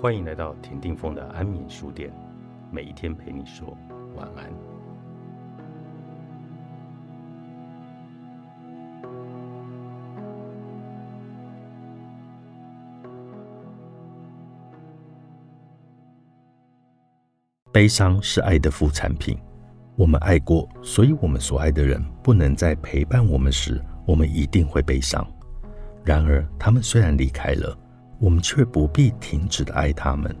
欢迎来到田定峰的安眠书店，每一天陪你说晚安。悲伤是爱的副产品。我们爱过，所以我们所爱的人不能再陪伴我们时，我们一定会悲伤。然而，他们虽然离开了。我们却不必停止的爱他们，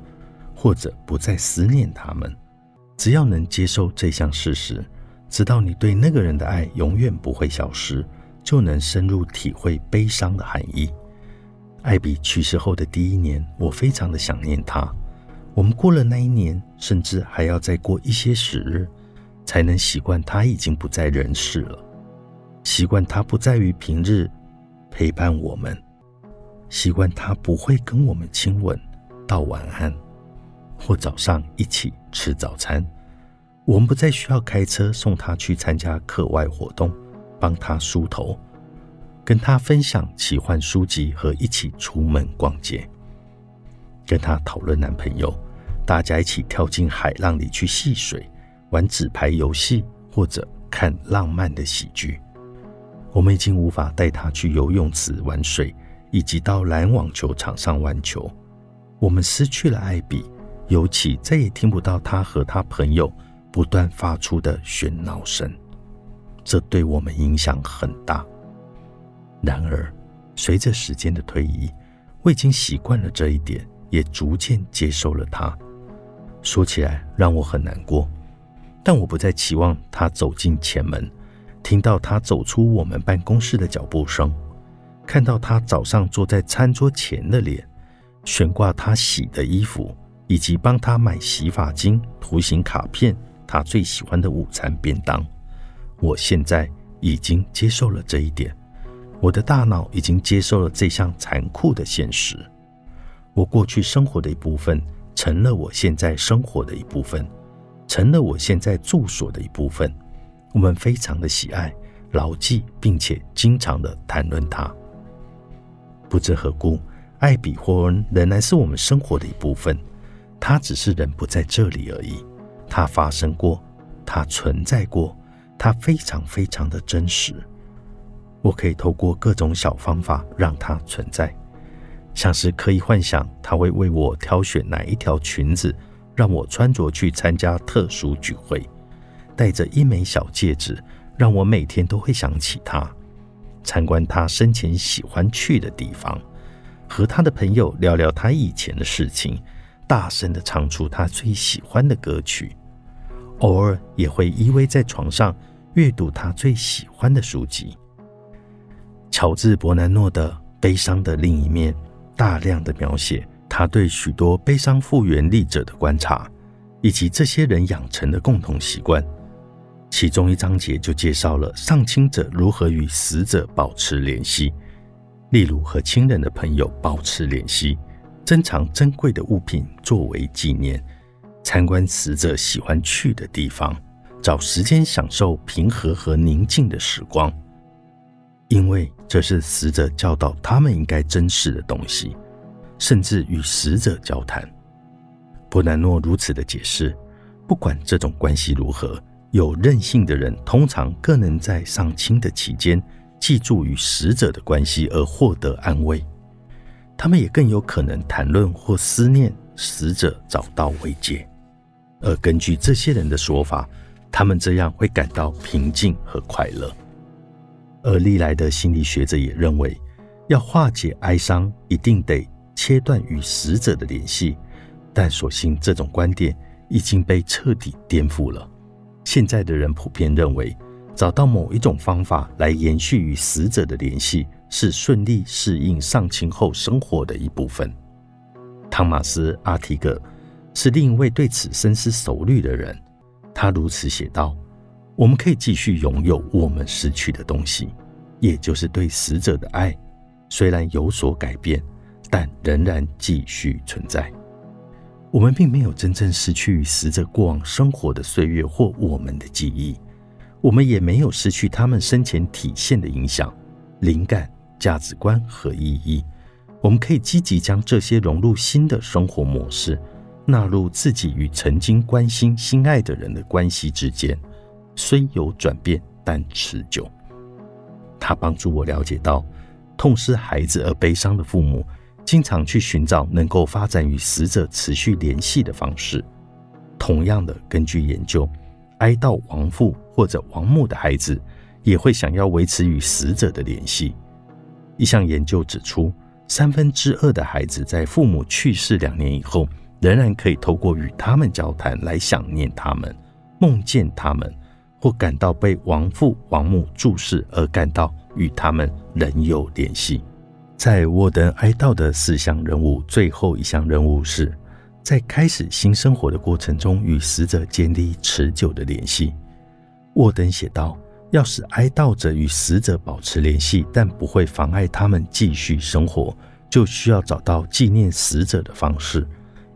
或者不再思念他们。只要能接受这项事实，知道你对那个人的爱永远不会消失，就能深入体会悲伤的含义。艾比去世后的第一年，我非常的想念他。我们过了那一年，甚至还要再过一些时日，才能习惯他已经不在人世了，习惯他不在于平日陪伴我们。习惯他不会跟我们亲吻，道晚安，或早上一起吃早餐。我们不再需要开车送他去参加课外活动，帮他梳头，跟他分享奇幻书籍和一起出门逛街，跟他讨论男朋友，大家一起跳进海浪里去戏水，玩纸牌游戏或者看浪漫的喜剧。我们已经无法带他去游泳池玩水。以及到篮网球场上玩球，我们失去了艾比，尤其再也听不到他和他朋友不断发出的喧闹声，这对我们影响很大。然而，随着时间的推移，我已经习惯了这一点，也逐渐接受了他。说起来让我很难过，但我不再期望他走进前门，听到他走出我们办公室的脚步声。看到他早上坐在餐桌前的脸，悬挂他洗的衣服，以及帮他买洗发精、图形卡片，他最喜欢的午餐便当，我现在已经接受了这一点。我的大脑已经接受了这项残酷的现实。我过去生活的一部分，成了我现在生活的一部分，成了我现在住所的一部分。我们非常的喜爱、牢记，并且经常的谈论它。不知何故，艾比霍恩仍然是我们生活的一部分。他只是人不在这里而已。他发生过，他存在过，他非常非常的真实。我可以透过各种小方法让他存在，像是可以幻想他会为我挑选哪一条裙子，让我穿着去参加特殊聚会，戴着一枚小戒指，让我每天都会想起他。参观他生前喜欢去的地方，和他的朋友聊聊他以前的事情，大声的唱出他最喜欢的歌曲，偶尔也会依偎在床上阅读他最喜欢的书籍。乔治·伯南诺的《悲伤的另一面》大量的描写他对许多悲伤复原力者的观察，以及这些人养成的共同习惯。其中一章节就介绍了丧亲者如何与死者保持联系，例如和亲人的朋友保持联系，珍藏珍贵的物品作为纪念，参观死者喜欢去的地方，找时间享受平和和宁静的时光，因为这是死者教导他们应该珍视的东西，甚至与死者交谈。波南诺如此的解释，不管这种关系如何。有韧性的人通常更能在丧亲的期间记住与死者的关系而获得安慰，他们也更有可能谈论或思念死者，找到慰藉。而根据这些人的说法，他们这样会感到平静和快乐。而历来的心理学者也认为，要化解哀伤，一定得切断与死者的联系，但所幸这种观点已经被彻底颠覆了。现在的人普遍认为，找到某一种方法来延续与死者的联系，是顺利适应丧亲后生活的一部分。汤马斯·阿提格是另一位对此深思熟虑的人。他如此写道：“我们可以继续拥有我们失去的东西，也就是对死者的爱，虽然有所改变，但仍然继续存在。”我们并没有真正失去死者过往生活的岁月或我们的记忆，我们也没有失去他们生前体现的影响、灵感、价值观和意义。我们可以积极将这些融入新的生活模式，纳入自己与曾经关心、心爱的人的关系之间，虽有转变，但持久。它帮助我了解到，痛失孩子而悲伤的父母，经常去寻找能够发展与死者持续联系的方式。同样的，根据研究，哀悼亡父或者亡母的孩子，也会想要维持与死者的联系。一项研究指出。三分之二的孩子在父母去世两年以后，仍然可以透过与他们交谈来想念他们、梦见他们，或感到被亡父亡母注视而感到与他们仍有联系。在沃登哀悼的四项任务，最后一项任务是在开始新生活的过程中与死者建立持久的联系。沃登写道。要使哀悼者与死者保持联系，但不会妨碍他们继续生活，就需要找到纪念死者的方式，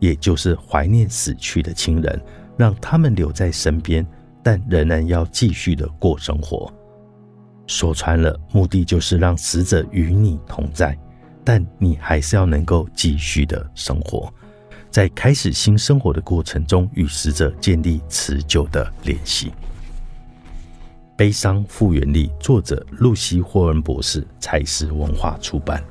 也就是怀念死去的亲人，让他们留在身边，但仍然要继续的过生活。说穿了，目的就是让死者与你同在，但你还是要能够继续的生活，在开始新生活的过程中，与死者建立持久的联系。悲伤复原力，作者露西·霍恩博士，才是文化出版。